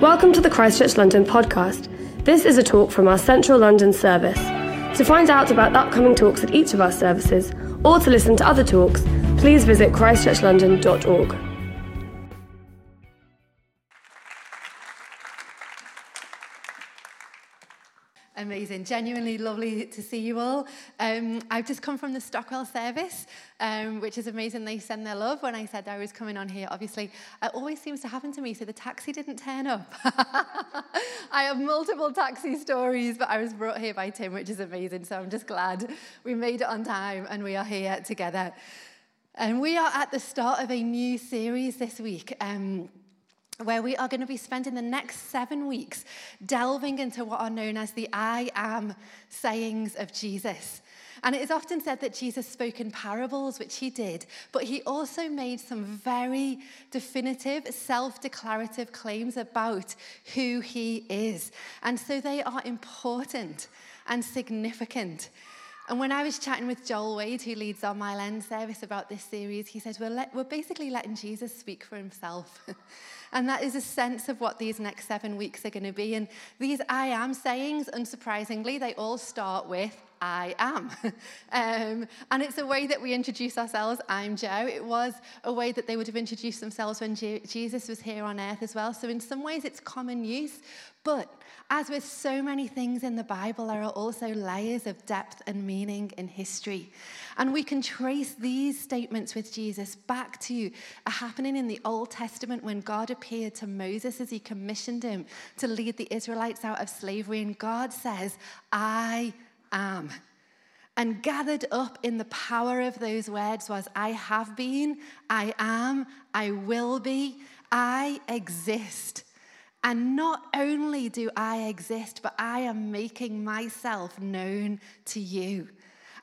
Welcome to the Christchurch London podcast. This is a talk from our Central London service. To find out about upcoming talks at each of our services, or to listen to other talks, please visit christchurchlondon.org. Amazing, genuinely lovely to see you all. Um, I've just come from the Stockwell service, um, which is amazing. They send their love. When I said I was coming on here, obviously, it always seems to happen to me. So the taxi didn't turn up. I have multiple taxi stories, but I was brought here by Tim, which is amazing. So I'm just glad we made it on time and we are here together. And we are at the start of a new series this week. Um, where we are going to be spending the next seven weeks delving into what are known as the I am sayings of Jesus. And it is often said that Jesus spoke in parables, which he did, but he also made some very definitive, self declarative claims about who he is. And so they are important and significant. And when I was chatting with Joel Wade, who leads our Mile End service, about this series, he said, We're, we're basically letting Jesus speak for himself. And that is a sense of what these next seven weeks are going to be. And these I am sayings, unsurprisingly, they all start with I am. um, and it's a way that we introduce ourselves. I'm Joe. It was a way that they would have introduced themselves when Je- Jesus was here on earth as well. So, in some ways, it's common use. But as with so many things in the Bible, there are also layers of depth and meaning in history. And we can trace these statements with Jesus back to a happening in the Old Testament when God appeared to Moses as he commissioned him to lead the Israelites out of slavery. And God says, I am. And gathered up in the power of those words was I have been, I am, I will be, I exist. And not only do I exist, but I am making myself known to you.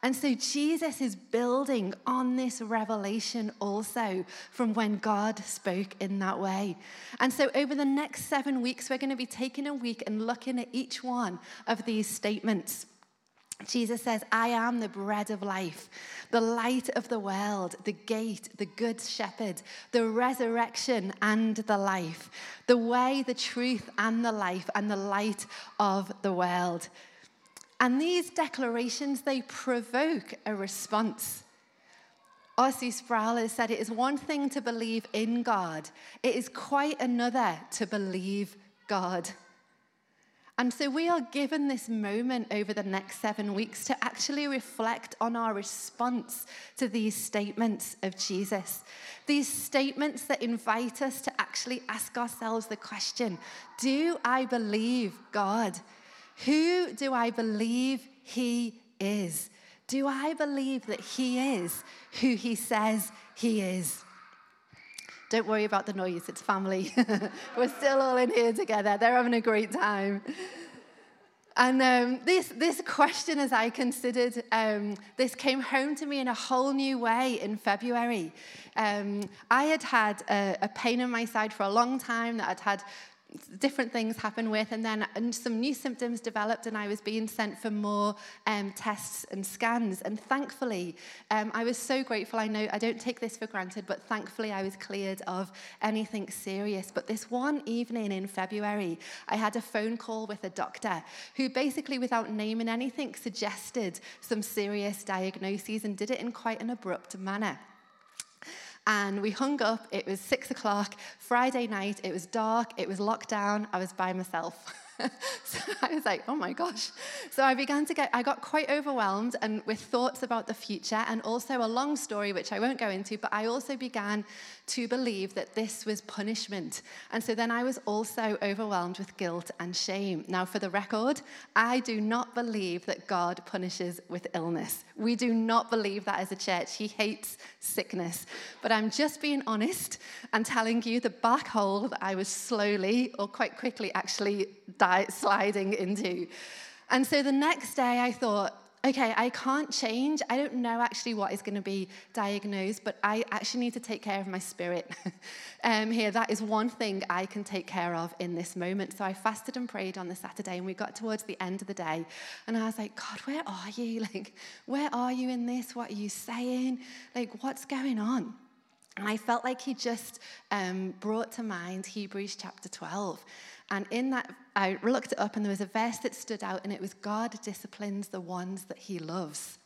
And so Jesus is building on this revelation also from when God spoke in that way. And so over the next seven weeks, we're going to be taking a week and looking at each one of these statements. Jesus says, I am the bread of life, the light of the world, the gate, the good shepherd, the resurrection and the life, the way, the truth, and the life, and the light of the world. And these declarations, they provoke a response. R.C. Sproul has said it is one thing to believe in God, it is quite another to believe God. And so we are given this moment over the next seven weeks to actually reflect on our response to these statements of Jesus. These statements that invite us to actually ask ourselves the question Do I believe God? Who do I believe He is? Do I believe that He is who He says He is? Don't worry about the noise, it's family. We're still all in here together. They're having a great time. And um, this, this question, as I considered, um, this came home to me in a whole new way in February. Um, I had had a, a, pain in my side for a long time that I'd had different things happen with, and then and some new symptoms developed, and I was being sent for more um, tests and scans. And thankfully, um, I was so grateful. I know I don't take this for granted, but thankfully, I was cleared of anything serious. But this one evening in February, I had a phone call with a doctor who basically, without naming anything, suggested some serious diagnoses and did it in quite an abrupt manner. And we hung up. It was six o'clock, Friday night. It was dark. It was lockdown. I was by myself. so I was like, oh my gosh. So I began to get, I got quite overwhelmed and with thoughts about the future and also a long story, which I won't go into, but I also began to believe that this was punishment. And so then I was also overwhelmed with guilt and shame. Now, for the record, I do not believe that God punishes with illness. We do not believe that as a church. He hates sickness. But I'm just being honest and telling you the black hole that I was slowly or quite quickly actually sliding into. And so the next day I thought, okay, I can't change. I don't know actually what is going to be diagnosed, but I actually need to take care of my spirit um, here. That is one thing I can take care of in this moment. So I fasted and prayed on the Saturday, and we got towards the end of the day, and I was like, God, where are you? Like, where are you in this? What are you saying? Like, what's going on? And I felt like he just um, brought to mind Hebrews chapter 12. And in that, I looked it up and there was a verse that stood out, and it was God disciplines the ones that he loves.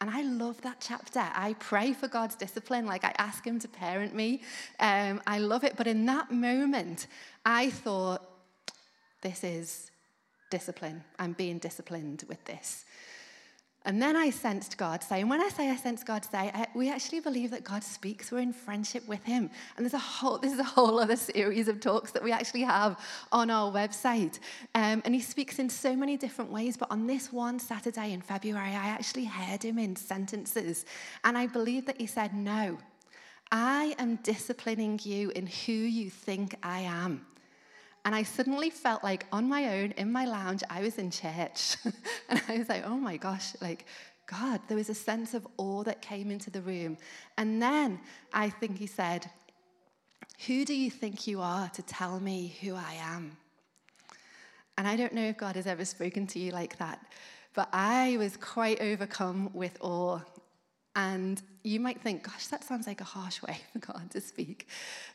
And I love that chapter. I pray for God's discipline. Like I ask Him to parent me. Um, I love it. But in that moment, I thought, this is discipline. I'm being disciplined with this. And then I sensed God say, and when I say I sense God say, I, we actually believe that God speaks. We're in friendship with Him. And there's a whole, this is a whole other series of talks that we actually have on our website. Um, and He speaks in so many different ways. But on this one Saturday in February, I actually heard Him in sentences. And I believe that He said, No, I am disciplining you in who you think I am. And I suddenly felt like on my own in my lounge, I was in church. and I was like, oh my gosh, like, God, there was a sense of awe that came into the room. And then I think he said, Who do you think you are to tell me who I am? And I don't know if God has ever spoken to you like that, but I was quite overcome with awe. And you might think, gosh, that sounds like a harsh way for God to speak.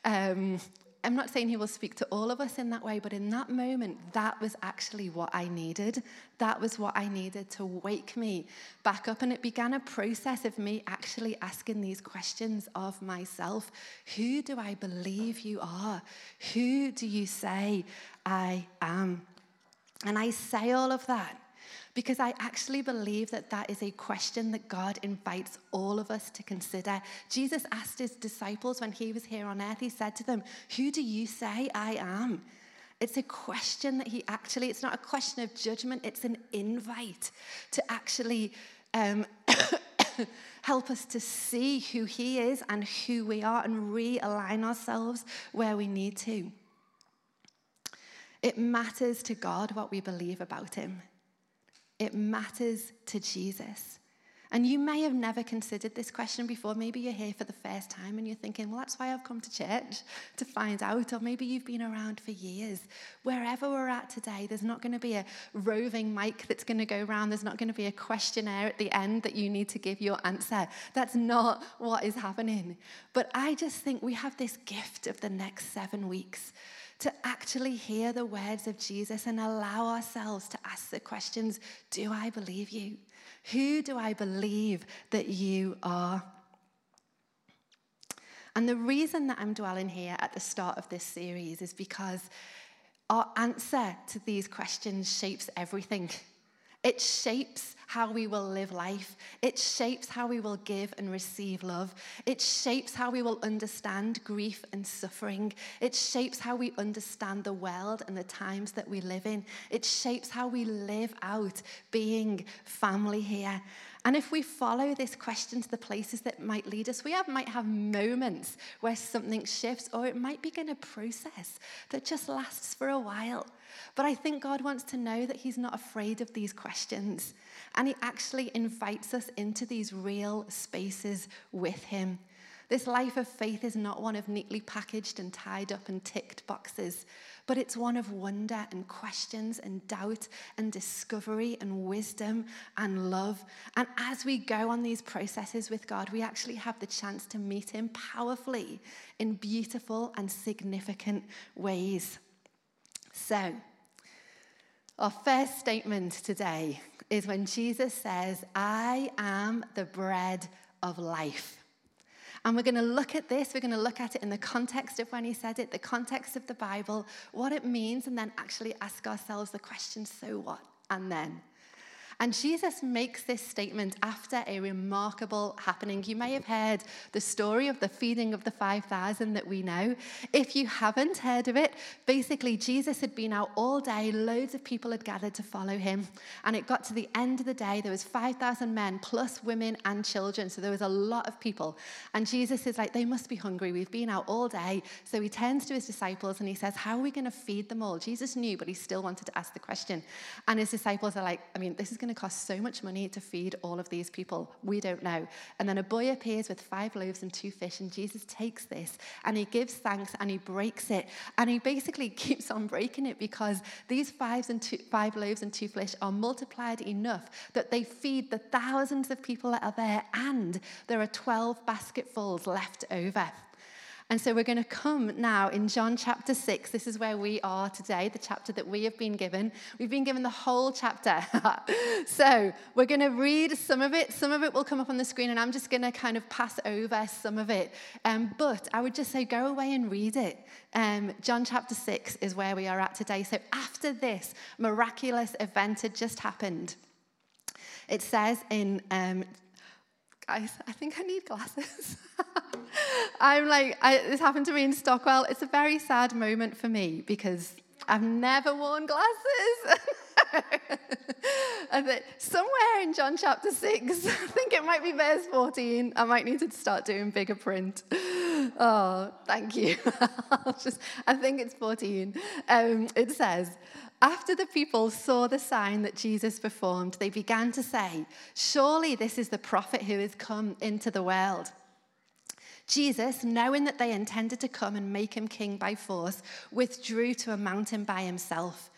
Um, I'm not saying he will speak to all of us in that way, but in that moment, that was actually what I needed. That was what I needed to wake me back up. And it began a process of me actually asking these questions of myself Who do I believe you are? Who do you say I am? And I say all of that because I actually believe that that is a question that God invites all of us to consider. Jesus asked his disciples when he was here on earth, he said to them, Who do you say I am? It's a question that he actually, it's not a question of judgment, it's an invite to actually um, help us to see who he is and who we are and realign ourselves where we need to. It matters to God what we believe about him. It matters to Jesus. And you may have never considered this question before. Maybe you're here for the first time and you're thinking, well, that's why I've come to church to find out. Or maybe you've been around for years. Wherever we're at today, there's not going to be a roving mic that's going to go around. There's not going to be a questionnaire at the end that you need to give your answer. That's not what is happening. But I just think we have this gift of the next seven weeks to actually hear the words of Jesus and allow ourselves to ask the questions Do I believe you? Who do I believe that you are? And the reason that I'm dwelling here at the start of this series is because our answer to these questions shapes everything. It shapes how we will live life. It shapes how we will give and receive love. It shapes how we will understand grief and suffering. It shapes how we understand the world and the times that we live in. It shapes how we live out being family here. And if we follow this question to the places that might lead us, we have, might have moments where something shifts, or it might begin a process that just lasts for a while. But I think God wants to know that He's not afraid of these questions. And He actually invites us into these real spaces with Him. This life of faith is not one of neatly packaged and tied up and ticked boxes, but it's one of wonder and questions and doubt and discovery and wisdom and love. And as we go on these processes with God, we actually have the chance to meet Him powerfully in beautiful and significant ways. So, our first statement today is when Jesus says, I am the bread of life. And we're going to look at this, we're going to look at it in the context of when he said it, the context of the Bible, what it means, and then actually ask ourselves the question so what? And then. And Jesus makes this statement after a remarkable happening. You may have heard the story of the feeding of the 5,000 that we know. If you haven't heard of it, basically, Jesus had been out all day, loads of people had gathered to follow him. And it got to the end of the day, there was 5,000 men, plus women and children. So there was a lot of people. And Jesus is like, they must be hungry. We've been out all day. So he turns to his disciples and he says, How are we going to feed them all? Jesus knew, but he still wanted to ask the question. And his disciples are like, I mean, this is going going to cost so much money to feed all of these people? We don't know. And then a boy appears with five loaves and two fish, and Jesus takes this and he gives thanks and he breaks it. And he basically keeps on breaking it because these fives and two, five loaves and two fish are multiplied enough that they feed the thousands of people that are there, and there are 12 basketfuls left over. And so we're going to come now in John chapter 6. This is where we are today, the chapter that we have been given. We've been given the whole chapter. so we're going to read some of it. Some of it will come up on the screen, and I'm just going to kind of pass over some of it. Um, but I would just say go away and read it. Um, John chapter 6 is where we are at today. So after this miraculous event had just happened, it says in um, guys, I think I need glasses. I'm like, I, this happened to me in Stockwell. It's a very sad moment for me because I've never worn glasses. somewhere in John chapter 6, I think it might be verse 14, I might need to start doing bigger print. Oh, thank you. just, I think it's 14. Um, it says, after the people saw the sign that Jesus performed, they began to say, Surely this is the prophet who has come into the world. Jesus, knowing that they intended to come and make him king by force, withdrew to a mountain by himself.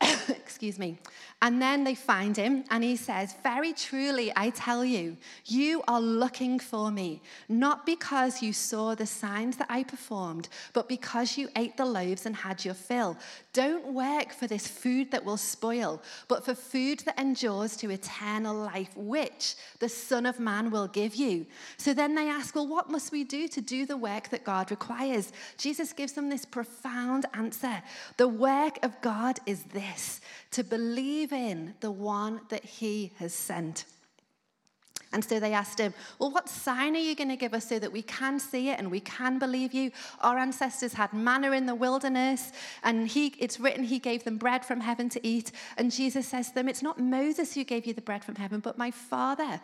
Excuse me. And then they find him, and he says, Very truly, I tell you, you are looking for me, not because you saw the signs that I performed, but because you ate the loaves and had your fill. Don't work for this food that will spoil, but for food that endures to eternal life, which the Son of Man will give you. So then they ask, Well, what must we do to do the work that God requires? Jesus gives them this profound answer The work of God is to believe in the one that he has sent. And so they asked him, Well, what sign are you going to give us so that we can see it and we can believe you? Our ancestors had manna in the wilderness, and he, it's written he gave them bread from heaven to eat. And Jesus says to them, It's not Moses who gave you the bread from heaven, but my Father.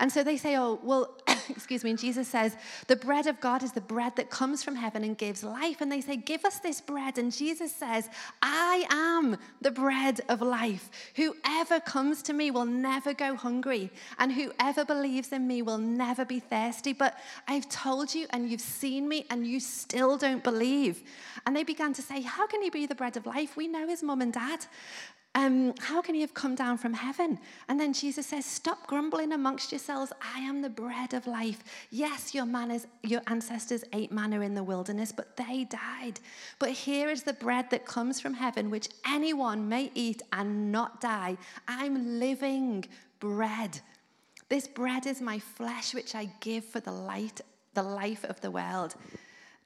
And so they say, Oh, well, excuse me. And Jesus says, The bread of God is the bread that comes from heaven and gives life. And they say, Give us this bread. And Jesus says, I am the bread of life. Whoever comes to me will never go hungry, and whoever believes in me will never be thirsty. But I've told you, and you've seen me, and you still don't believe. And they began to say, How can he be the bread of life? We know his mum and dad. Um, how can he have come down from heaven? And then Jesus says, Stop grumbling amongst yourselves. I am the bread of life. Yes, your, manners, your ancestors ate manna in the wilderness, but they died. But here is the bread that comes from heaven, which anyone may eat and not die. I'm living bread. This bread is my flesh, which I give for the light, the life of the world.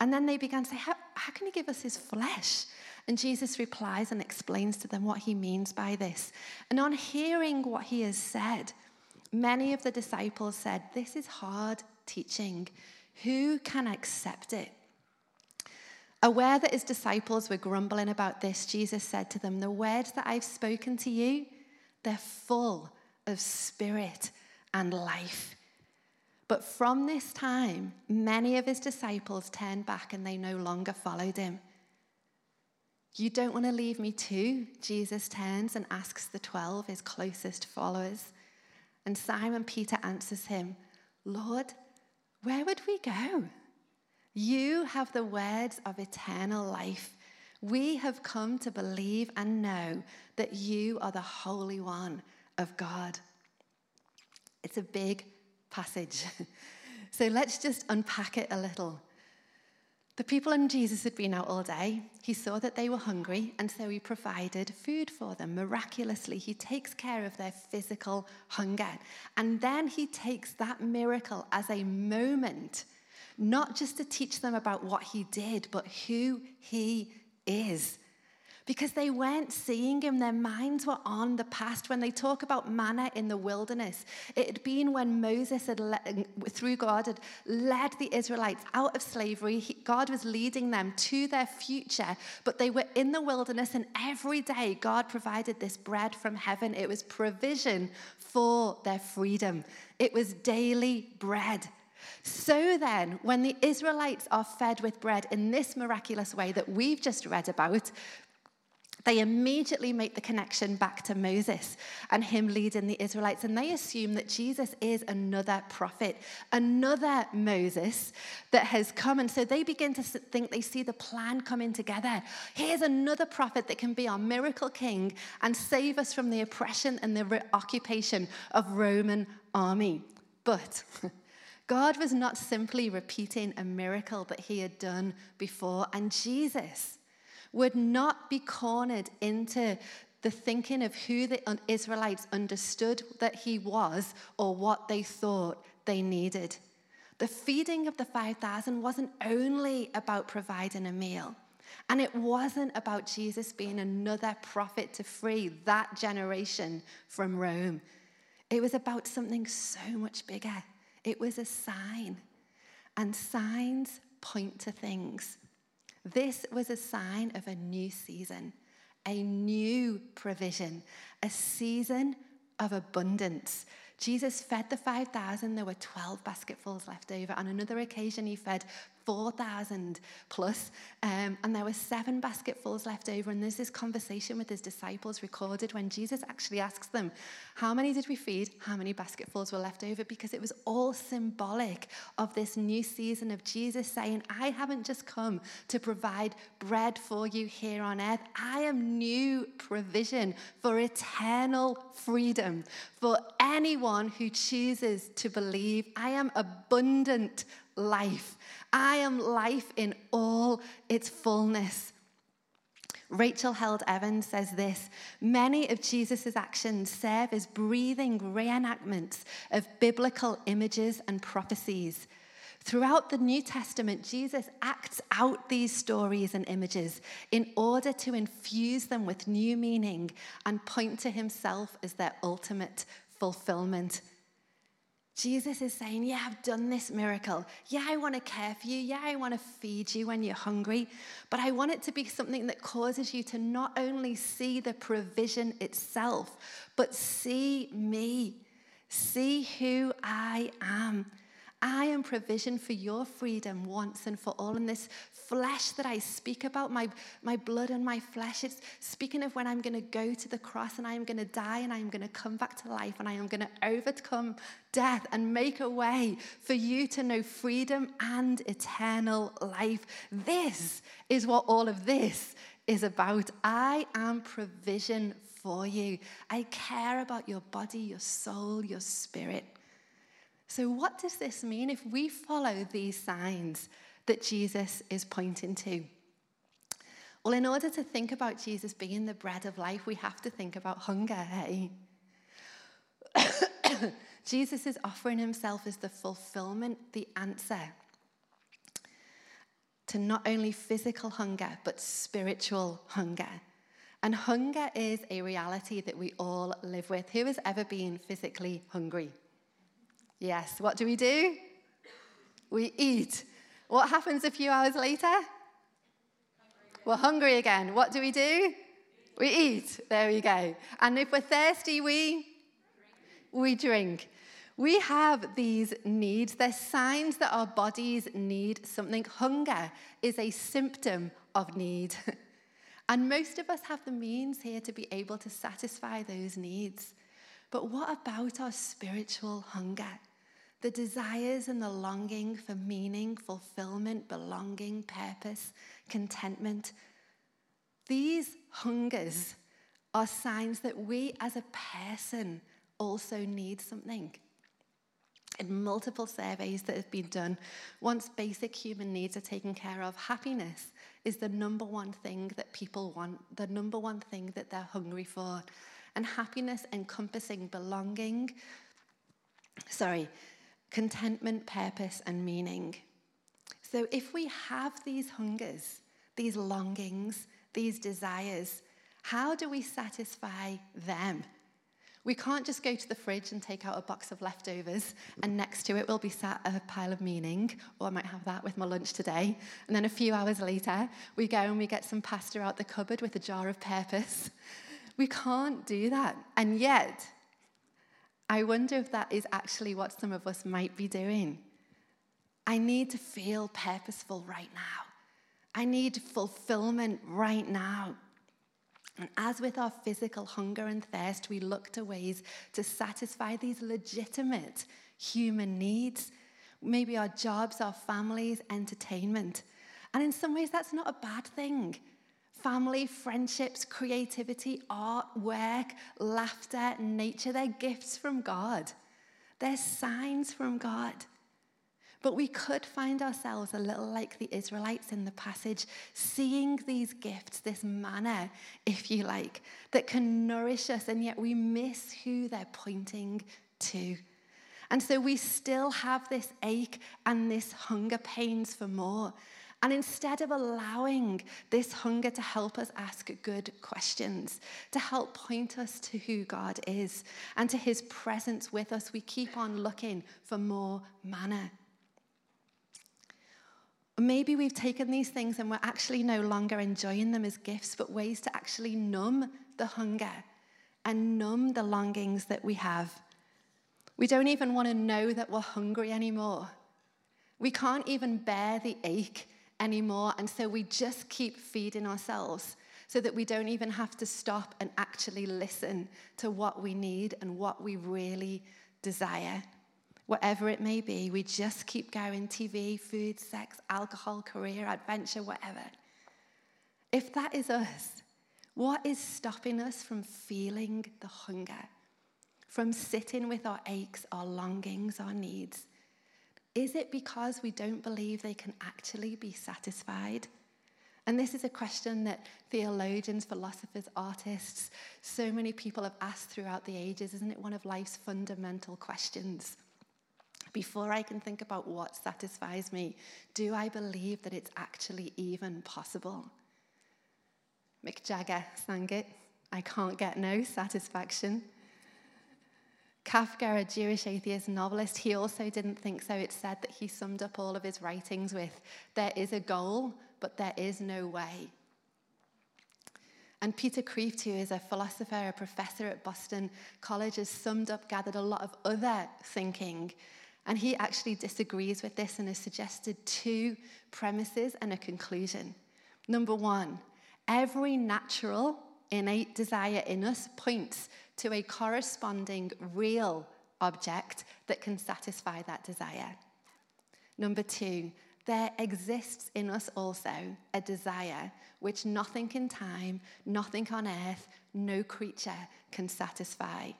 And then they began to say, How, how can he give us his flesh? And Jesus replies and explains to them what he means by this. And on hearing what he has said, many of the disciples said, This is hard teaching. Who can accept it? Aware that his disciples were grumbling about this, Jesus said to them, The words that I've spoken to you, they're full of spirit and life. But from this time, many of his disciples turned back and they no longer followed him. You don't want to leave me too? Jesus turns and asks the 12, his closest followers. And Simon Peter answers him, Lord, where would we go? You have the words of eternal life. We have come to believe and know that you are the Holy One of God. It's a big passage. so let's just unpack it a little. The people and Jesus had been out all day. He saw that they were hungry, and so he provided food for them. Miraculously, he takes care of their physical hunger. And then he takes that miracle as a moment, not just to teach them about what he did, but who he is because they weren't seeing him. Their minds were on the past. When they talk about manna in the wilderness, it had been when Moses had, led, through God, had led the Israelites out of slavery. He, God was leading them to their future, but they were in the wilderness, and every day God provided this bread from heaven. It was provision for their freedom, it was daily bread. So then, when the Israelites are fed with bread in this miraculous way that we've just read about, they immediately make the connection back to Moses and him leading the Israelites. And they assume that Jesus is another prophet, another Moses that has come. And so they begin to think they see the plan coming together. Here's another prophet that can be our miracle king and save us from the oppression and the occupation of Roman army. But God was not simply repeating a miracle that he had done before, and Jesus would not be cornered into the thinking of who the Israelites understood that he was or what they thought they needed. The feeding of the 5,000 wasn't only about providing a meal, and it wasn't about Jesus being another prophet to free that generation from Rome. It was about something so much bigger. It was a sign, and signs point to things. This was a sign of a new season a new provision, a season of abundance. Jesus fed the 5,000. There were 12 basketfuls left over. On another occasion, he fed 4,000 plus, um, and there were seven basketfuls left over. And there's this conversation with his disciples recorded when Jesus actually asks them, How many did we feed? How many basketfuls were left over? Because it was all symbolic of this new season of Jesus saying, I haven't just come to provide bread for you here on earth, I am new provision for eternal freedom for anyone who chooses to believe. I am abundant life. I am life in all its fullness. Rachel Held Evans says this Many of Jesus' actions serve as breathing reenactments of biblical images and prophecies. Throughout the New Testament, Jesus acts out these stories and images in order to infuse them with new meaning and point to himself as their ultimate fulfillment. Jesus is saying, Yeah, I've done this miracle. Yeah, I want to care for you. Yeah, I want to feed you when you're hungry. But I want it to be something that causes you to not only see the provision itself, but see me. See who I am. I am provision for your freedom once and for all. And this flesh that I speak about, my, my blood and my flesh, it's speaking of when I'm going to go to the cross and I am going to die and I am going to come back to life and I am going to overcome death and make a way for you to know freedom and eternal life. This is what all of this is about. I am provision for you. I care about your body, your soul, your spirit. So, what does this mean if we follow these signs that Jesus is pointing to? Well, in order to think about Jesus being the bread of life, we have to think about hunger, hey? Jesus is offering himself as the fulfillment, the answer to not only physical hunger, but spiritual hunger. And hunger is a reality that we all live with. Who has ever been physically hungry? Yes. What do we do? We eat. What happens a few hours later? Hungry. We're hungry again. What do we do? We eat. There we go. And if we're thirsty, we we drink. We have these needs. They're signs that our bodies need something. Hunger is a symptom of need. and most of us have the means here to be able to satisfy those needs. But what about our spiritual hunger? The desires and the longing for meaning, fulfillment, belonging, purpose, contentment. These hungers are signs that we as a person also need something. In multiple surveys that have been done, once basic human needs are taken care of, happiness is the number one thing that people want, the number one thing that they're hungry for. And happiness encompassing belonging, sorry, contentment, purpose, and meaning. So if we have these hungers, these longings, these desires, how do we satisfy them? We can't just go to the fridge and take out a box of leftovers, and next to it will be sat a pile of meaning, or I might have that with my lunch today. And then a few hours later, we go and we get some pasta out the cupboard with a jar of purpose. We can't do that. And yet, I wonder if that is actually what some of us might be doing. I need to feel purposeful right now. I need fulfillment right now. And as with our physical hunger and thirst, we look to ways to satisfy these legitimate human needs. Maybe our jobs, our families, entertainment. And in some ways, that's not a bad thing family, friendships, creativity, art, work, laughter, nature. They're gifts from God, they're signs from God. But we could find ourselves a little like the Israelites in the passage, seeing these gifts, this manna, if you like, that can nourish us, and yet we miss who they're pointing to. And so we still have this ache and this hunger pains for more. And instead of allowing this hunger to help us ask good questions, to help point us to who God is and to his presence with us, we keep on looking for more manna. Maybe we've taken these things and we're actually no longer enjoying them as gifts, but ways to actually numb the hunger and numb the longings that we have. We don't even want to know that we're hungry anymore. We can't even bear the ache anymore. And so we just keep feeding ourselves so that we don't even have to stop and actually listen to what we need and what we really desire. Whatever it may be, we just keep going TV, food, sex, alcohol, career, adventure, whatever. If that is us, what is stopping us from feeling the hunger, from sitting with our aches, our longings, our needs? Is it because we don't believe they can actually be satisfied? And this is a question that theologians, philosophers, artists, so many people have asked throughout the ages. Isn't it one of life's fundamental questions? Before I can think about what satisfies me, do I believe that it's actually even possible? Mick Jagger sang it I can't get no satisfaction. Kafka, a Jewish atheist novelist, he also didn't think so. It's said that he summed up all of his writings with there is a goal, but there is no way. And Peter Kreeft, who is a philosopher, a professor at Boston College, has summed up, gathered a lot of other thinking. And he actually disagrees with this and has suggested two premises and a conclusion. Number one, every natural innate desire in us points to a corresponding real object that can satisfy that desire. Number two, there exists in us also a desire which nothing in time, nothing on earth, no creature can satisfy.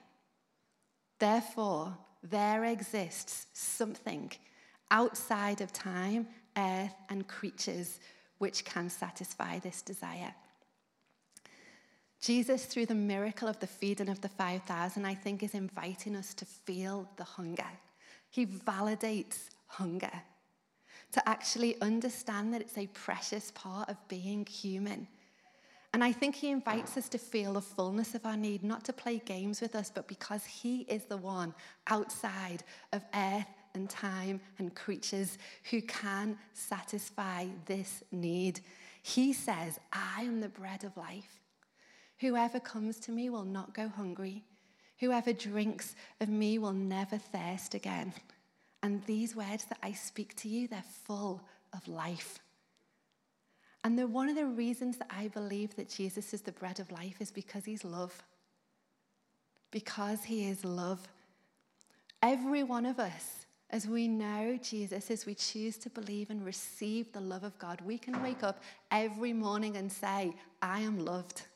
Therefore, there exists something outside of time, earth, and creatures which can satisfy this desire. Jesus, through the miracle of the feeding of the 5,000, I think is inviting us to feel the hunger. He validates hunger, to actually understand that it's a precious part of being human. And I think he invites us to feel the fullness of our need, not to play games with us, but because he is the one outside of earth and time and creatures who can satisfy this need. He says, I am the bread of life. Whoever comes to me will not go hungry. Whoever drinks of me will never thirst again. And these words that I speak to you, they're full of life. And they're one of the reasons that I believe that Jesus is the bread of life is because he's love. Because he is love. Every one of us, as we know Jesus, as we choose to believe and receive the love of God, we can wake up every morning and say, I am loved.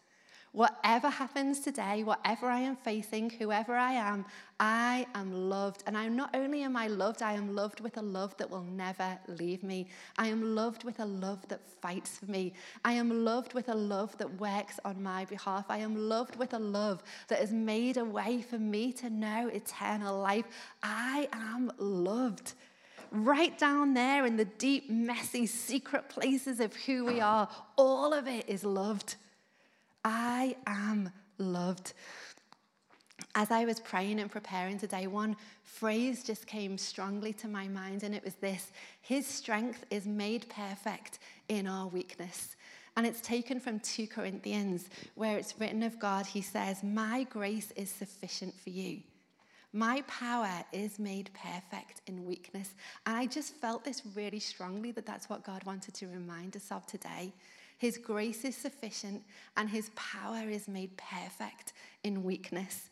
Whatever happens today, whatever I am facing, whoever I am, I am loved. And I'm not only am I loved, I am loved with a love that will never leave me. I am loved with a love that fights for me. I am loved with a love that works on my behalf. I am loved with a love that has made a way for me to know eternal life. I am loved right down there in the deep, messy, secret places of who we are, all of it is loved. I am loved. As I was praying and preparing today, one phrase just came strongly to my mind, and it was this His strength is made perfect in our weakness. And it's taken from 2 Corinthians, where it's written of God, He says, My grace is sufficient for you. My power is made perfect in weakness. And I just felt this really strongly that that's what God wanted to remind us of today. His grace is sufficient and his power is made perfect in weakness.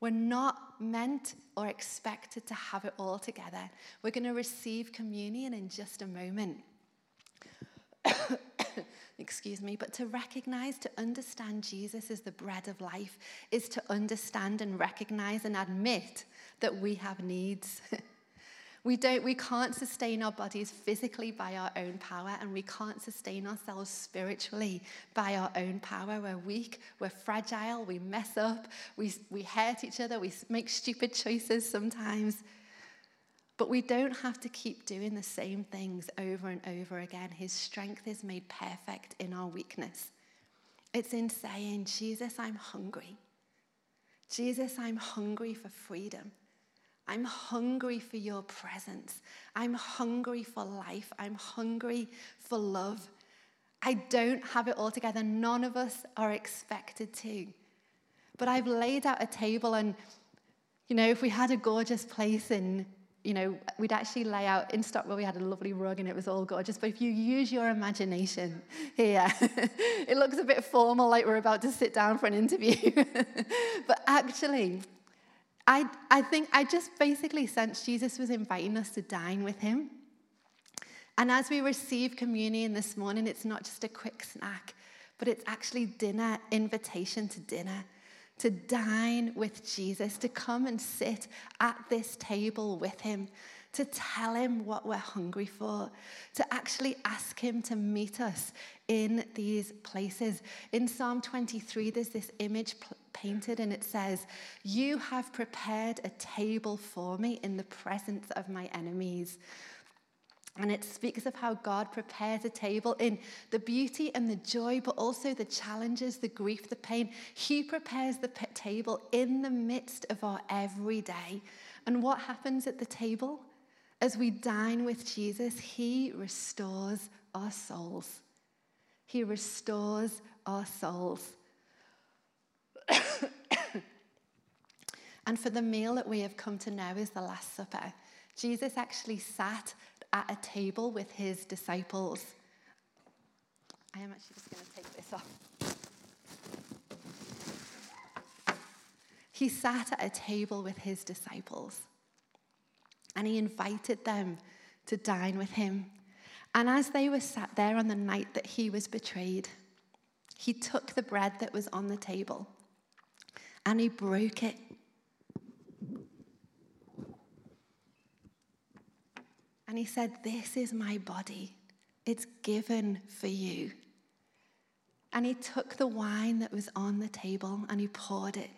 We're not meant or expected to have it all together. We're going to receive communion in just a moment. Excuse me, but to recognize, to understand Jesus as the bread of life is to understand and recognize and admit that we have needs. We, don't, we can't sustain our bodies physically by our own power, and we can't sustain ourselves spiritually by our own power. We're weak, we're fragile, we mess up, we, we hurt each other, we make stupid choices sometimes. But we don't have to keep doing the same things over and over again. His strength is made perfect in our weakness. It's in saying, Jesus, I'm hungry. Jesus, I'm hungry for freedom. I'm hungry for your presence. I'm hungry for life. I'm hungry for love. I don't have it all together. None of us are expected to. But I've laid out a table, and, you know, if we had a gorgeous place in, you know, we'd actually lay out in Stockwell, we had a lovely rug and it was all gorgeous. But if you use your imagination here, it looks a bit formal, like we're about to sit down for an interview. but actually, I, I think I just basically sensed Jesus was inviting us to dine with him. And as we receive communion this morning, it's not just a quick snack, but it's actually dinner, invitation to dinner, to dine with Jesus, to come and sit at this table with him, to tell him what we're hungry for, to actually ask him to meet us in these places. In Psalm 23, there's this image painted and it says, You have prepared a table for me in the presence of my enemies. And it speaks of how God prepares a table in the beauty and the joy, but also the challenges, the grief, the pain. He prepares the table in the midst of our everyday. And what happens at the table? As we dine with Jesus, He restores our souls. He restores our souls. and for the meal that we have come to know as the Last Supper, Jesus actually sat at a table with his disciples. I am actually just going to take this off. He sat at a table with his disciples and he invited them to dine with him. And as they were sat there on the night that he was betrayed, he took the bread that was on the table and he broke it. And he said, This is my body. It's given for you. And he took the wine that was on the table and he poured it.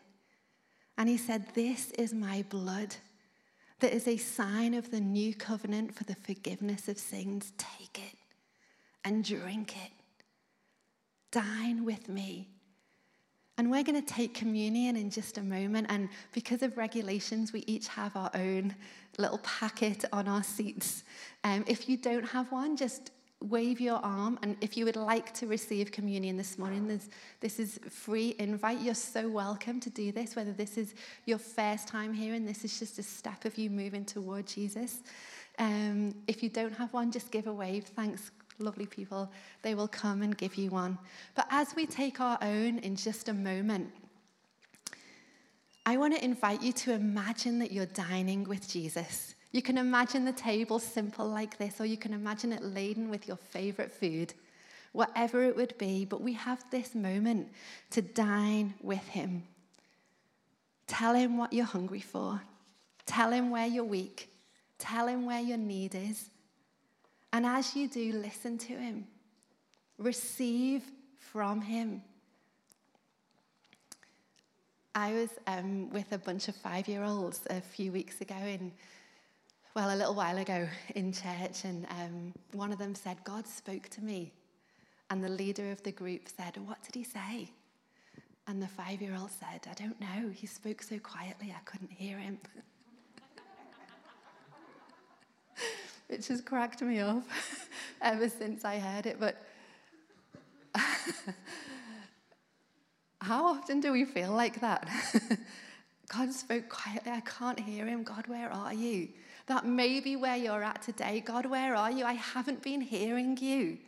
And he said, This is my blood that is a sign of the new covenant for the forgiveness of sins. Take it and drink it. Dine with me and we're going to take communion in just a moment. And because of regulations, we each have our own little packet on our seats. Um, if you don't have one, just wave your arm. And if you would like to receive communion this morning, this is free invite. You're so welcome to do this, whether this is your first time here and this is just a step of you moving toward Jesus. Um, if you don't have one, just give a wave. Thanks, lovely people, they will come and give you one. But as we take our own in just a moment, I want to invite you to imagine that you're dining with Jesus. You can imagine the table simple like this, or you can imagine it laden with your favorite food, whatever it would be. But we have this moment to dine with Him. Tell Him what you're hungry for, tell Him where you're weak, tell Him where your need is. And as you do, listen to him, receive from him. I was um, with a bunch of five year olds a few weeks ago in, well, a little while ago in church, and um, one of them said, God spoke to me. And the leader of the group said, What did he say? And the five year old said, I don't know. He spoke so quietly, I couldn't hear him. which has cracked me up ever since I heard it. But how often do we feel like that? God spoke quietly, I can't hear him. God, where are you? That may be where you're at today. God, where are you? I haven't been hearing you.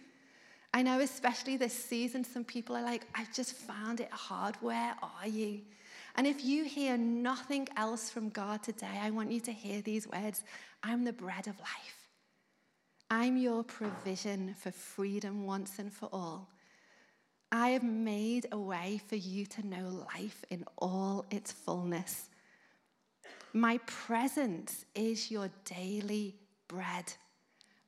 I know, especially this season, some people are like, I've just found it hard. Where are you? And if you hear nothing else from God today, I want you to hear these words I'm the bread of life. I'm your provision for freedom once and for all. I have made a way for you to know life in all its fullness. My presence is your daily bread.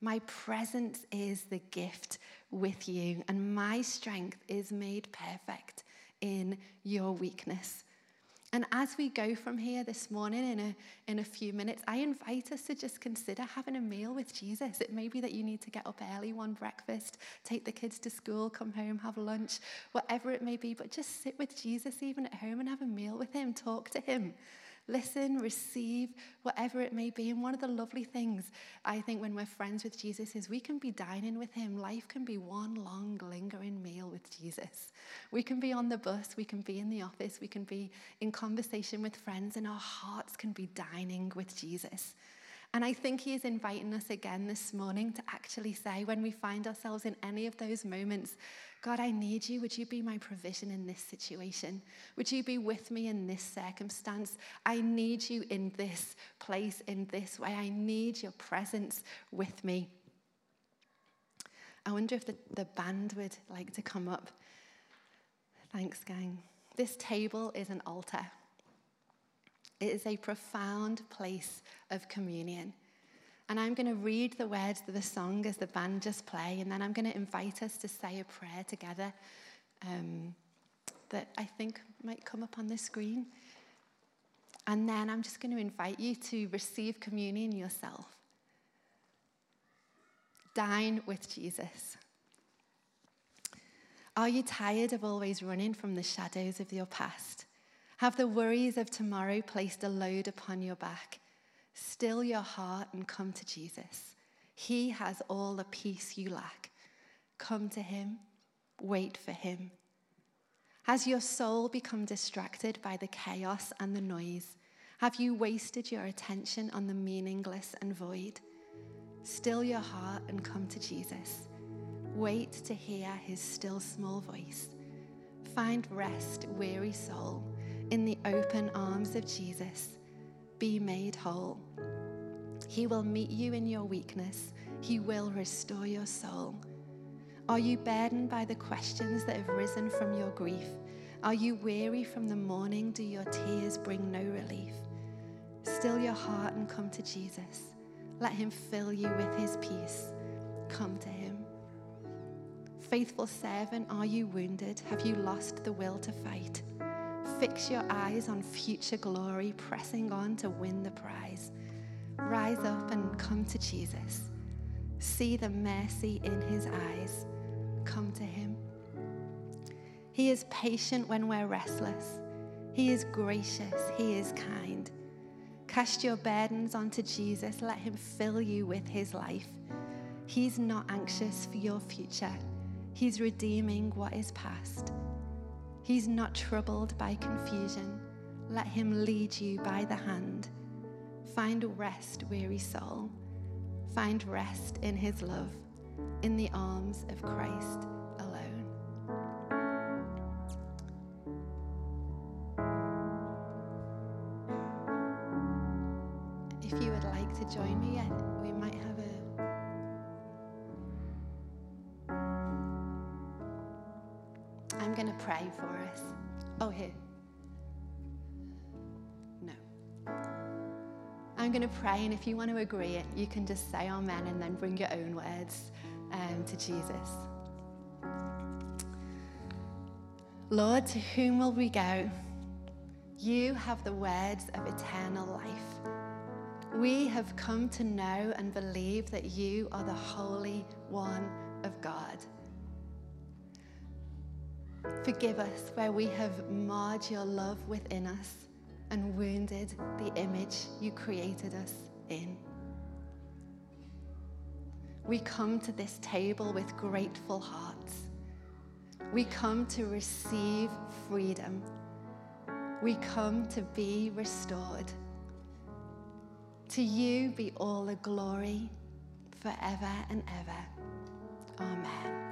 My presence is the gift with you, and my strength is made perfect in your weakness. And as we go from here this morning in a, in a few minutes, I invite us to just consider having a meal with Jesus. It may be that you need to get up early, one breakfast, take the kids to school, come home, have lunch, whatever it may be, but just sit with Jesus even at home and have a meal with him, talk to him listen, receive, whatever it may be. And one of the lovely things I think when we're friends with Jesus is we can be dining with him. Life can be one long, lingering meal with Jesus. We can be on the bus, we can be in the office, we can be in conversation with friends, and our hearts can be dining with Jesus. And I think he is inviting us again this morning to actually say, when we find ourselves in any of those moments, God, I need you. Would you be my provision in this situation? Would you be with me in this circumstance? I need you in this place, in this way. I need your presence with me. I wonder if the, the band would like to come up. Thanks, gang. This table is an altar. It is a profound place of communion. And I'm going to read the words of the song as the band just play, and then I'm going to invite us to say a prayer together um, that I think might come up on the screen. And then I'm just going to invite you to receive communion yourself. Dine with Jesus. Are you tired of always running from the shadows of your past? Have the worries of tomorrow placed a load upon your back? Still your heart and come to Jesus. He has all the peace you lack. Come to Him, wait for Him. Has your soul become distracted by the chaos and the noise? Have you wasted your attention on the meaningless and void? Still your heart and come to Jesus. Wait to hear his still small voice. Find rest, weary soul in the open arms of Jesus, be made whole. He will meet you in your weakness, He will restore your soul. Are you burdened by the questions that have risen from your grief? Are you weary from the mourning? Do your tears bring no relief? Still your heart and come to Jesus. Let him fill you with his peace. Come to him. Faithful servant, are you wounded? Have you lost the will to fight? Fix your eyes on future glory, pressing on to win the prize. Rise up and come to Jesus. See the mercy in his eyes. Come to him. He is patient when we're restless. He is gracious. He is kind. Cast your burdens onto Jesus. Let him fill you with his life. He's not anxious for your future. He's redeeming what is past. He's not troubled by confusion. Let him lead you by the hand. Find rest, weary soul. Find rest in his love, in the arms of Christ alone. If you would like to join me, we pray for us. Oh, here. No. I'm going to pray, and if you want to agree, it, you can just say amen and then bring your own words um, to Jesus. Lord, to whom will we go? You have the words of eternal life. We have come to know and believe that you are the Holy One of God. Forgive us where we have marred your love within us and wounded the image you created us in. We come to this table with grateful hearts. We come to receive freedom. We come to be restored. To you be all the glory forever and ever. Amen.